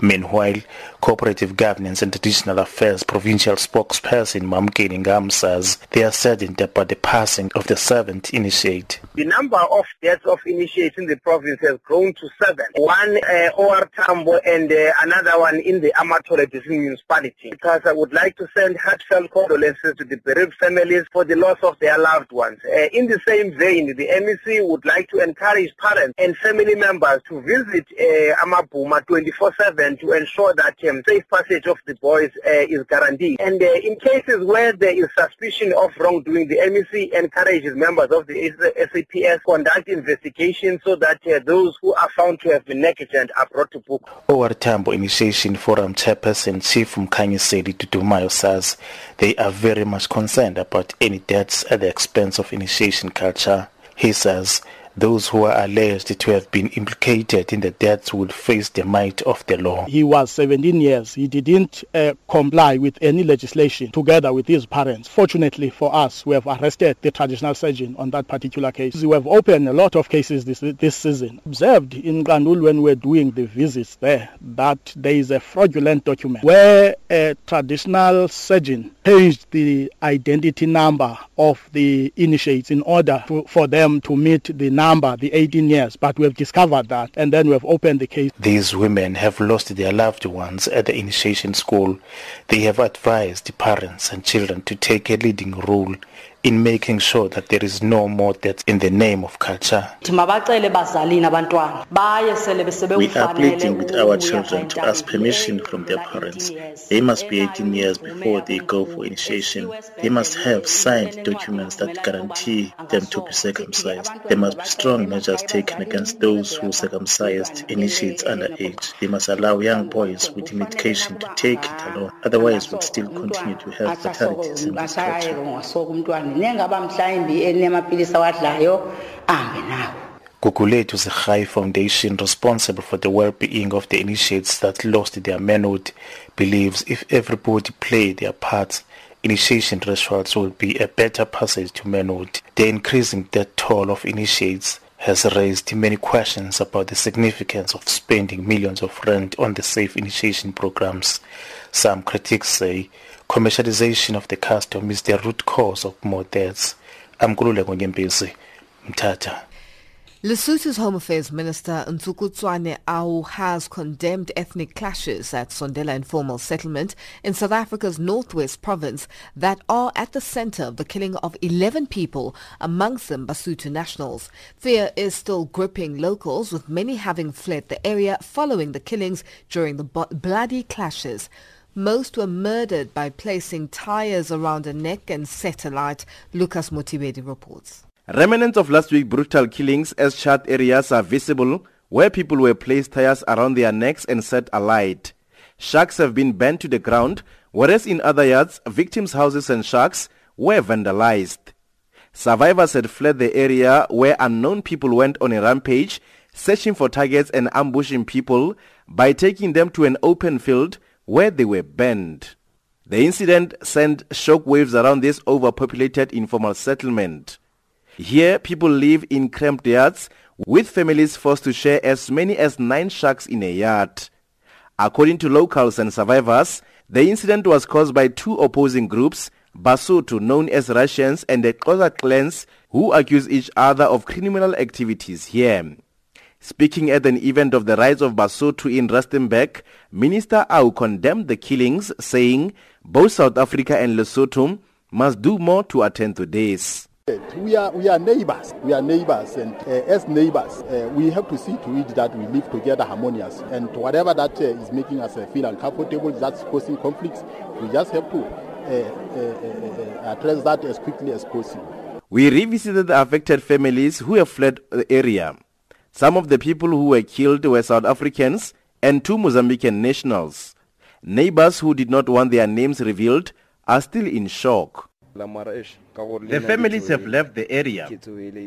Meanwhile, Cooperative Governance and Traditional Affairs Provincial Spokesperson Mamkeli Ngam says they are saddened about the passing of the seventh initiate. The number of deaths of initiates in the province has grown to seven. One uh, OR Tambo and uh, another one in the Amatole municipality. Because I would like to send heartfelt condolences to the bereaved families for the loss of their loved ones. Uh, in the same vein, the MEC would like to encourage parents and family members to visit uh, twenty first. 24 7 to ensure that um, safe passage of the boys uh, is guaranteed. And uh, in cases where there is suspicion of wrongdoing, the MEC encourages members of the SAPS conduct investigations so that uh, those who are found to have been negligent are brought to book. OR Tambo Initiation Forum Chairperson Chief Mkanye to Tutumayo says they are very much concerned about any deaths at the expense of initiation culture. He says those who are alleged to have been implicated in the deaths will face the might of the law. He was 17 years. He didn't uh, comply with any legislation together with his parents. Fortunately for us, we have arrested the traditional surgeon on that particular case. We have opened a lot of cases this, this season. Observed in Granul when we were doing the visits there that there is a fraudulent document where a traditional surgeon changed the identity number of the initiates in order to, for them to meet the number, the 18 years. But we have discovered that and then we have opened the case. These women have lost their loved ones at the initiation school. They have advised the parents and children to take a leading role in making sure that there is no more death in the name of culture. We are pleading with our children to ask permission from their parents. They must be 18 years before they go for initiation. They must have signed documents that guarantee them to be circumcised. There must be strong measures taken against those who circumcised initiates underage. They must allow young boys with medication to take it alone. Otherwise, we'll still continue to have fatalities in this culture. Nengaba mhlawumbi enamaphilisi awadlayo ahambe nawo a foundation responsible for the well-being of the initiates that lost their manhood believes if everybody played their part, initiation rituals will be a better passage to manhood. The increasing death toll of initiates has raised many questions about the significance of spending millions of rand on the safe initiation programs. Some critics say commercialization of the custom is the root cause of more deaths. Nkululeko Nyembezi, Mthatha. Lesotho's Home Affairs Minister Ntsukutswane Au has condemned ethnic clashes at Sondela Informal Settlement in South Africa's northwest province that are at the center of the killing of 11 people, amongst them Basotho nationals. Fear is still gripping locals, with many having fled the area following the killings during the bloody clashes. Most were murdered by placing tires around the neck and satellite, Lucas Motibedi reports. Remnants of last week's brutal killings as charred areas are visible where people were placed tires around their necks and set alight. Sharks have been burned to the ground, whereas in other yards, victims' houses and sharks were vandalized. Survivors had fled the area where unknown people went on a rampage, searching for targets and ambushing people by taking them to an open field where they were banned. The incident sent shockwaves around this overpopulated informal settlement. Here, people live in cramped yards with families forced to share as many as nine sharks in a yard. According to locals and survivors, the incident was caused by two opposing groups, Basotho, known as Russians, and the Xhosa clans, who accuse each other of criminal activities here. Speaking at an event of the Rise of Basotho in Rustenburg, Minister Au condemned the killings, saying both South Africa and Lesotho must do more to attend to this. We are, we are neighbors. We are neighbors, and uh, as neighbors, uh, we have to see to it that we live together harmonious. And whatever that uh, is making us uh, feel uncomfortable, that's causing conflicts, we just have to uh, uh, address that as quickly as possible. We revisited the affected families who have fled the area. Some of the people who were killed were South Africans and two Mozambican nationals. Neighbors who did not want their names revealed are still in shock. The families have left the area.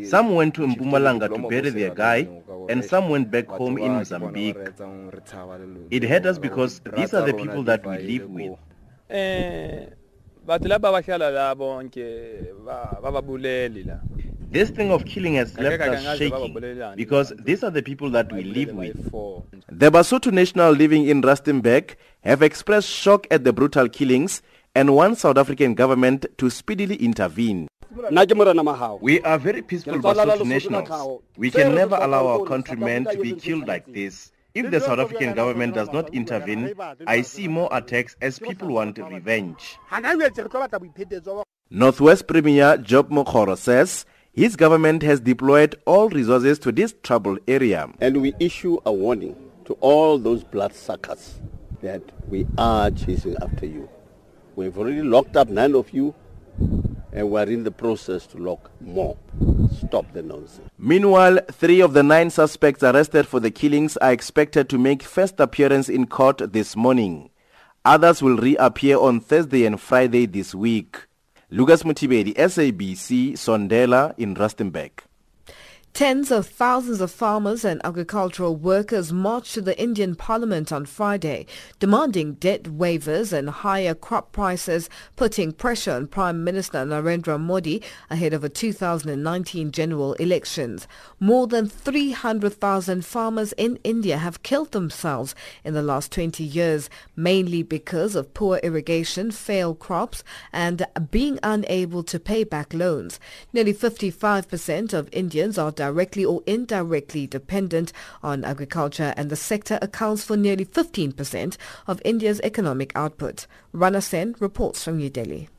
Some went to Mpumalanga to bury their guy, and some went back home in Mozambique. It hurt us because these are the people that we live with. This thing of killing has left us shaking because these are the people that we live with. The Basotho national living in Rustenburg have expressed shock at the brutal killings and want South African government to speedily intervene. We are very peaceful Basotho nationals. We can never allow our countrymen to be killed like this. If the South African government does not intervene, I see more attacks as people want revenge. Northwest Premier Job Mokgoro says his government has deployed all resources to this troubled area. And we issue a warning to all those bloodsuckers that we are chasing after you. We've already locked up nine of you and we're in the process to lock more. Stop the nonsense. Meanwhile, three of the nine suspects arrested for the killings are expected to make first appearance in court this morning. Others will reappear on Thursday and Friday this week. Lucas Mutibedi, SABC, Sondela in Rustenburg. Tens of thousands of farmers and agricultural workers marched to the Indian Parliament on Friday, demanding debt waivers and higher crop prices, putting pressure on Prime Minister Narendra Modi ahead of a 2019 general elections. More than 300,000 farmers in India have killed themselves in the last 20 years, mainly because of poor irrigation, failed crops, and being unable to pay back loans. Nearly 55% of Indians are directly or indirectly dependent on agriculture and the sector accounts for nearly 15% of India's economic output. Rana Sen reports from New Delhi.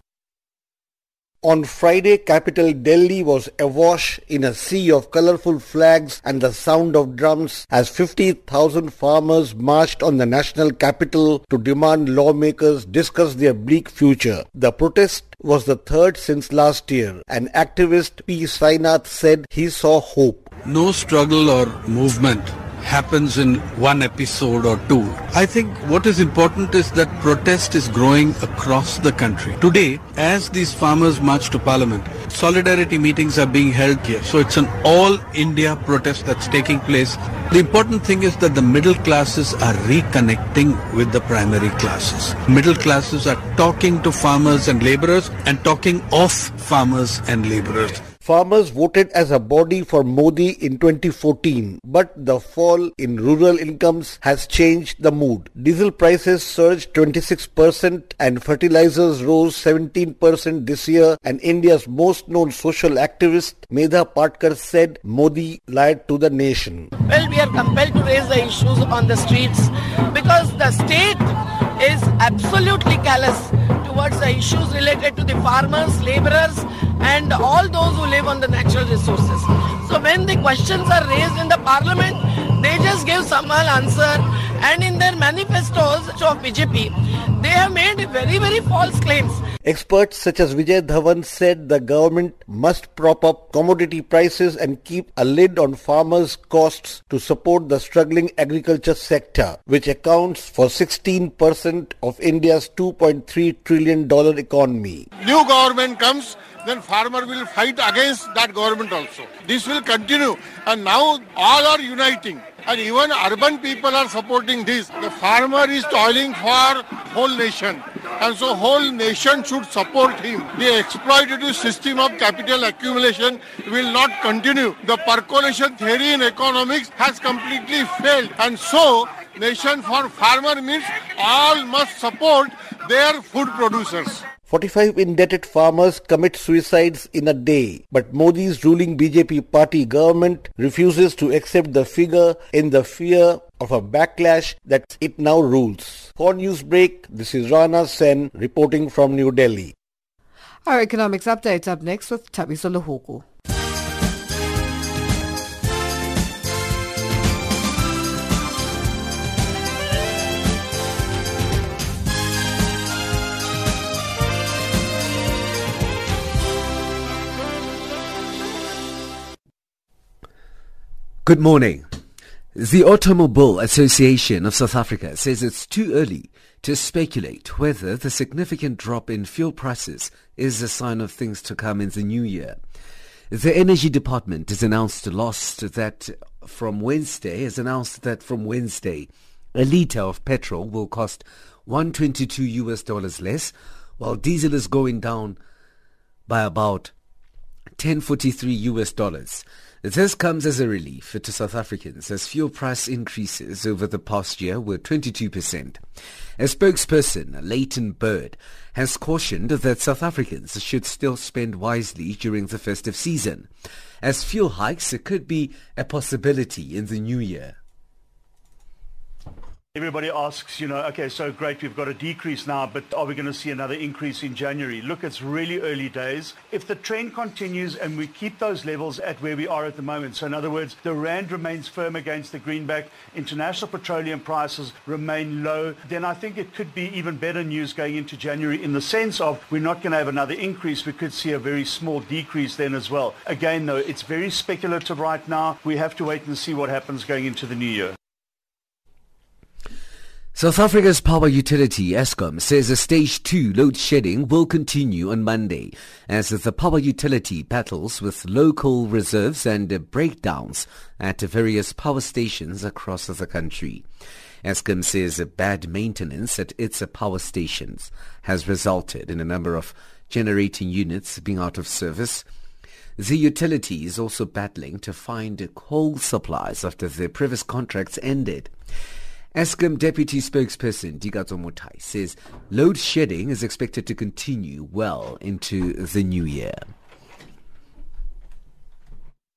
On Friday, capital Delhi was awash in a sea of colorful flags and the sound of drums as 50,000 farmers marched on the national capital to demand lawmakers discuss their bleak future. The protest was the third since last year. An activist, P. Sainath, said he saw hope. No struggle or movement happens in one episode or two. I think what is important is that protest is growing across the country. Today, as these farmers march to parliament, solidarity meetings are being held here. So it's an all India protest that's taking place. The important thing is that the middle classes are reconnecting with the primary classes. Middle classes are talking to farmers and laborers and talking of farmers and laborers. Farmers voted as a body for Modi in 2014, but the fall in rural incomes has changed the mood. Diesel prices surged 26% and fertilizers rose 17% this year and India's most known social activist Medha Patkar said Modi lied to the nation. Well, we are compelled to raise the issues on the streets because the state is absolutely callous towards the issues related to the farmers, laborers and all those who live on the natural resources. So when the questions are raised in the parliament, they just give some answer and in their manifestos of BJP, they have made very, very false claims. Experts such as Vijay Dhawan said the government must prop up commodity prices and keep a lid on farmers' costs to support the struggling agriculture sector, which accounts for 16% of India's $2.3 trillion economy. New government comes, then farmer will fight against that government also. This will continue and now all are uniting. And even urban people are supporting this. The farmer is toiling for whole nation. And so whole nation should support him. The exploitative system of capital accumulation will not continue. The percolation theory in economics has completely failed. And so nation for farmer means all must support their food producers. 45 indebted farmers commit suicides in a day, but Modi's ruling BJP party government refuses to accept the figure in the fear of a backlash that it now rules. For Newsbreak, this is Rana Sen reporting from New Delhi. Our economics update up next with Tabiso Luhuku. Good morning. The Automobile Association of South Africa says it's too early to speculate whether the significant drop in fuel prices is a sign of things to come in the new year. The Energy Department has announced last that from Wednesday has announced that from Wednesday a litre of petrol will cost 122 US dollars less while diesel is going down by about 1043 US dollars. This comes as a relief to South Africans as fuel price increases over the past year were 22%. A spokesperson, Layton Beard, has cautioned that South Africans should still spend wisely during the festive season, as fuel hikes could be a possibility in the new year. Everybody asks, you know, okay, so great, we've got a decrease now, but are we going to see another increase in January? Look, it's really early days. If the trend continues and we keep those levels at where we are at the moment, so in other words, the rand remains firm against the greenback, international petroleum prices remain low, then I think it could be even better news going into January in the sense of we're not going to have another increase. We could see a very small decrease then as well. Again, though, it's very speculative right now. We have to wait and see what happens going into the new year. South Africa's power utility Eskom says a stage 2 load shedding will continue on Monday as the power utility battles with local reserves and breakdowns at various power stations across the country. Eskom says bad maintenance at its power stations has resulted in a number of generating units being out of service. The utility is also battling to find coal supplies after their previous contracts ended. Eskom Deputy Spokesperson Dikatso Mothae says load shedding is expected to continue well into the new year.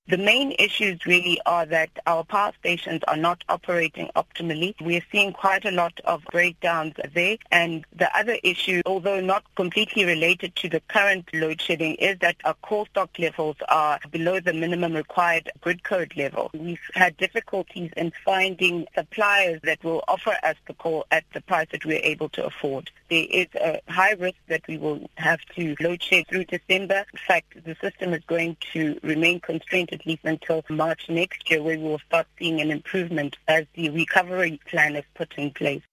The main issues really are that our power stations are not operating optimally. We're seeing quite a lot of breakdowns there. And the other issue, although not completely related to the current load shedding, is that our coal stock levels are below the minimum required grid code level. We've had difficulties in finding suppliers that will offer us the coal at the price that we're able to afford. There is a high risk that we will have to load shed through December. In fact, the system is going to remain constrained at least until March next year where we will start seeing an improvement as the recovery plan is put in place.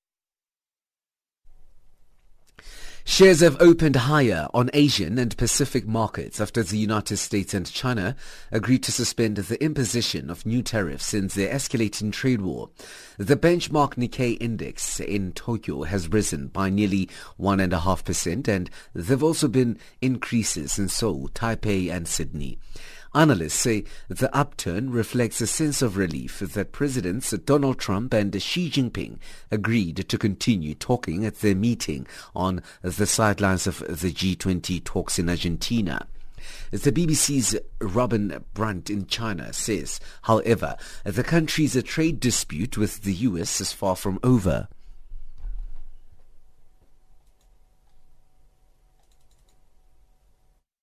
Shares have opened higher on Asian and Pacific markets after the United States and China agreed to suspend the imposition of new tariffs since the escalating trade war. The benchmark Nikkei index in Tokyo has risen by nearly 1.5% and there have also been increases in Seoul, Taipei and Sydney. Analysts say the upturn reflects a sense of relief that Presidents Donald Trump and Xi Jinping agreed to continue talking at their meeting on the sidelines of the G20 talks in Argentina. The BBC's Robin Brant in China says, however, the country's trade dispute with the US is far from over.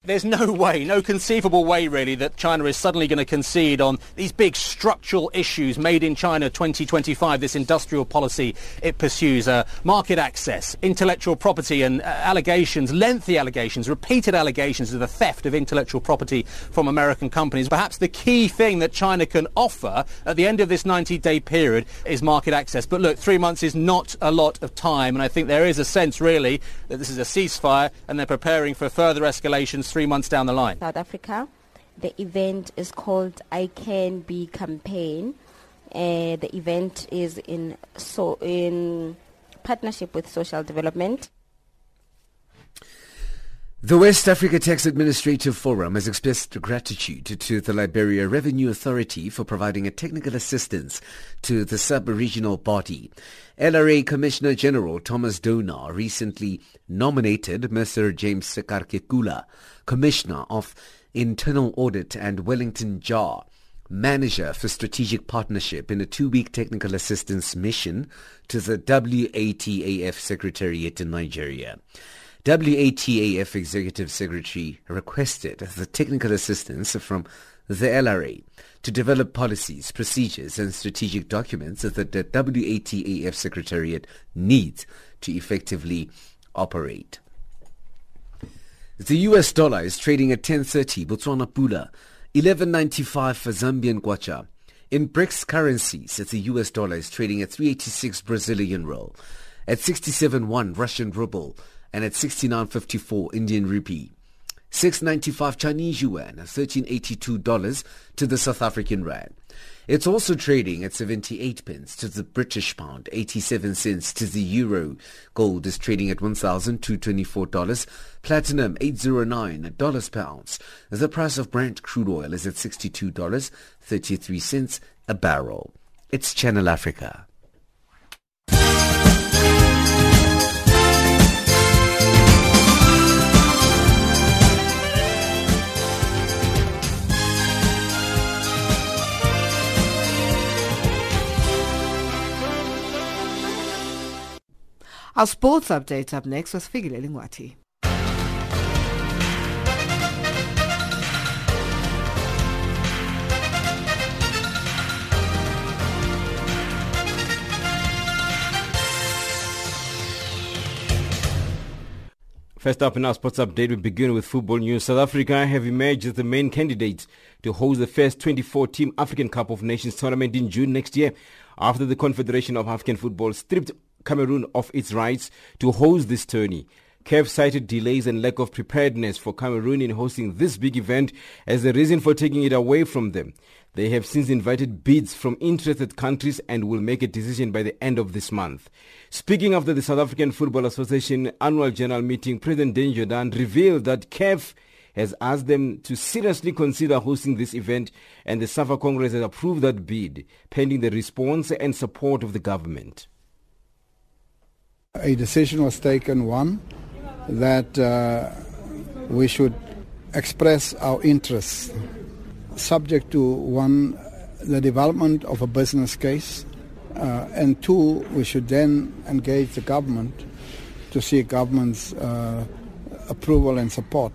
There's no way, no conceivable way really that China is suddenly going to concede on these big structural issues made in China 2025, this industrial policy it pursues, uh, market access, intellectual property and uh, allegations, lengthy allegations, repeated allegations of the theft of intellectual property from American companies. Perhaps the key thing that China can offer at the end of this 90-day period is market access. But look, three months is not a lot of time and I think there is a sense really that this is a ceasefire and they're preparing for further escalations three months down the line? South Africa. The event is called I Can Be campaign, Uh, the event is in so in partnership with Social Development. The West Africa Tax Administrative Forum has expressed gratitude to the Liberia Revenue Authority for providing a technical assistance to the sub-regional body. LRA Commissioner General Thomas Dona recently nominated Mr. James Sekarkekula, Commissioner of Internal Audit and Wellington Jar, Manager for Strategic Partnership in a two-week technical assistance mission to the WATAF Secretariat in Nigeria. WATAF Executive Secretary requested the technical assistance from the LRA to develop policies, procedures and strategic documents that the WATAF Secretariat needs to effectively operate. The US dollar is trading at 10.30 Botswana Pula, 11.95 for Zambian Kwacha. In BRICS currencies, the US dollar is trading at 386 Brazilian real, at 67.1 Russian ruble, and at 69.54 Indian rupee. 695 Chinese yuan, $13.82 to the South African rand. It's also trading at 78 pence to the British pound, 87 cents to the euro. Gold is trading at $1,224. Platinum, $809 per ounce. The price of Brent crude oil is at $62.33 a barrel. It's Channel Africa. Our sports update up next with Figile Lingwati. First up in our sports update, we begin with football news. South Africa have emerged as the main candidates to host the first 24-team African Cup of Nations tournament in June next year after the Confederation of African Football stripped Cameroon of its rights to host this tourney. CAF cited delays and lack of preparedness for Cameroon in hosting this big event as the reason for taking it away from them. They have since invited bids from interested countries and will make a decision by the end of this month. Speaking after the South African Football Association annual general meeting, President Danny Jordaan revealed that CAF has asked them to seriously consider hosting this event and the SAFA Congress has approved that bid pending the response and support of the government. A decision was taken, one, that uh, we should express our interests subject to one, the development of a business case, uh, and two, we should then engage the government to seek government's uh, approval and support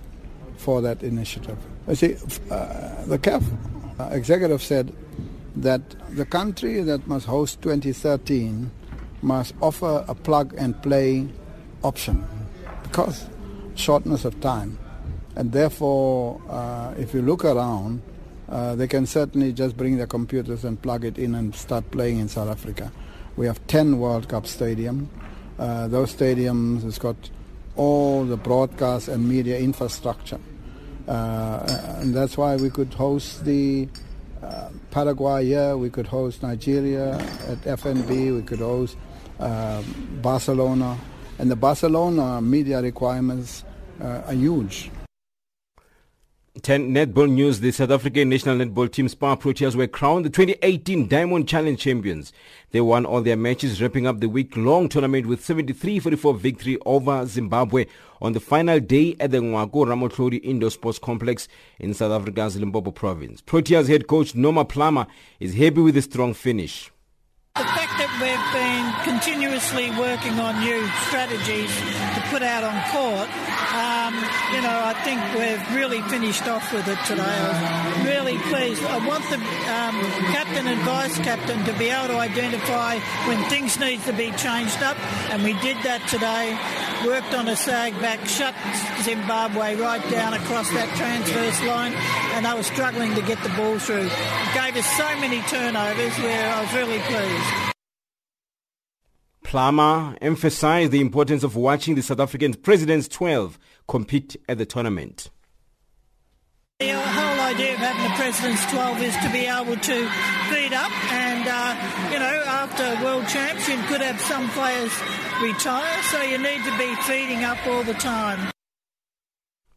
for that initiative. You see, uh, the CAF uh, executive said that the country that must host 2013 must offer a plug and play option because shortness of time. And therefore, uh, if you look around, uh, they can certainly just bring their computers and plug it in and start playing in South Africa. We have 10 World Cup stadiums. Uh, those stadiums has got all the broadcast and media infrastructure. Uh, and that's why we could host the uh, Paraguay here, we could host Nigeria at FNB, we could host Barcelona, and the Barcelona media requirements uh, are huge. 10 netball news. The South African national netball team Spar Proteas were crowned the 2018 Diamond Challenge champions. They won all their matches, wrapping up the week-long tournament with 73-44 victory over Zimbabwe on the final day at the Ngoako Ramatlhodi Indoor Sports Complex in South Africa's Limpopo province. Proteas head coach Norma Plummer is happy with the strong finish. The fact that we've been continuously working on new strategies to put out on court, um, you know, I think we've really finished off with it today. I was really pleased. I want the um, captain and vice captain to be able to identify when things need to be changed up, and we did that today. Worked on a sag back, shut Zimbabwe right down across that transverse line, and they were struggling to get the ball through. It gave us so many turnovers where I was really pleased. Plummer emphasized the importance of watching the South African President's 12 compete at the tournament. The whole idea of having the president's 12 is to be able to feed up. And, uh, you know, after World Champs, you could have some players retire, so you need to be feeding up all the time.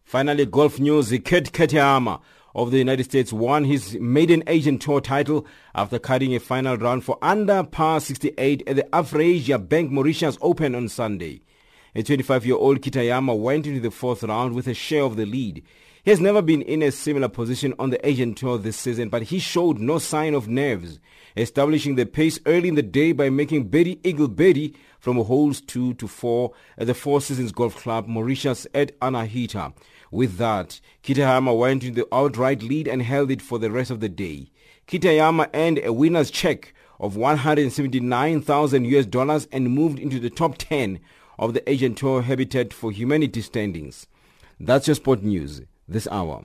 Finally, golf news. Kurt Kitayama of the United States won his maiden Asian Tour title after cutting a final round for under par 68 at the Afrasia Bank Mauritius Open on Sunday. A 25-year-old Kitayama went into the fourth round with a share of the lead. He has never been in a similar position on the Asian Tour this season, but he showed no sign of nerves, establishing the pace early in the day by making birdie eagle birdie from holes 2 to 4 at the Four Seasons Golf Club Mauritius at Anahita. With that, Kitayama went into the outright lead and held it for the rest of the day. Kitayama earned a winner's check of 179,000 US dollars and moved into the top 10 of the Asian Tour Habitat for Humanity standings. That's your sport news this hour.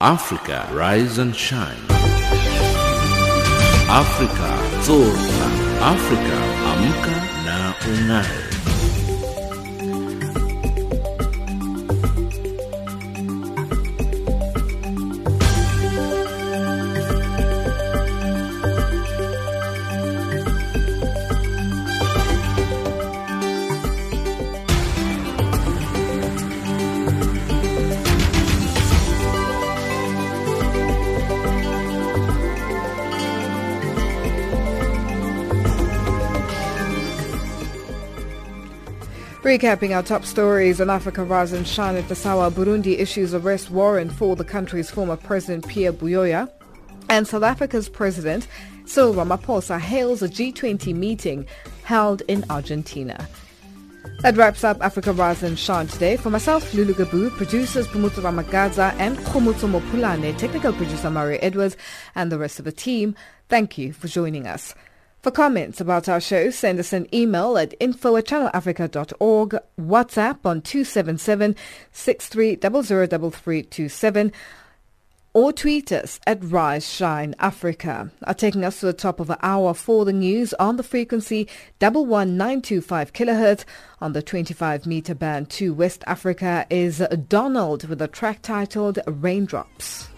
Africa, rise and shine. Africa, zorka. Africa, amka na ungae. Recapping our top stories on Africa Rise and Shine at the Sawa, Burundi issues arrest warrant for the country's former president Pierre Buyoya. And South Africa's president Cyril Ramaphosa hails a G20 meeting held in Argentina. That wraps up Africa Rise and Shine today. For myself, Lulu Gabu, producers Bumutu Ramagaza and Khomutso Mopulane, technical producer Mario Edwards, and the rest of the team, thank you for joining us. For comments about our show, send us an email at info at channelafrica.org, WhatsApp on 277 63003327, or tweet us at Rise Shine Africa. Are taking us to the top of the hour for the news on the frequency 11925 kilohertz on the 25 meter band to West Africa is Donald with a track titled Raindrops.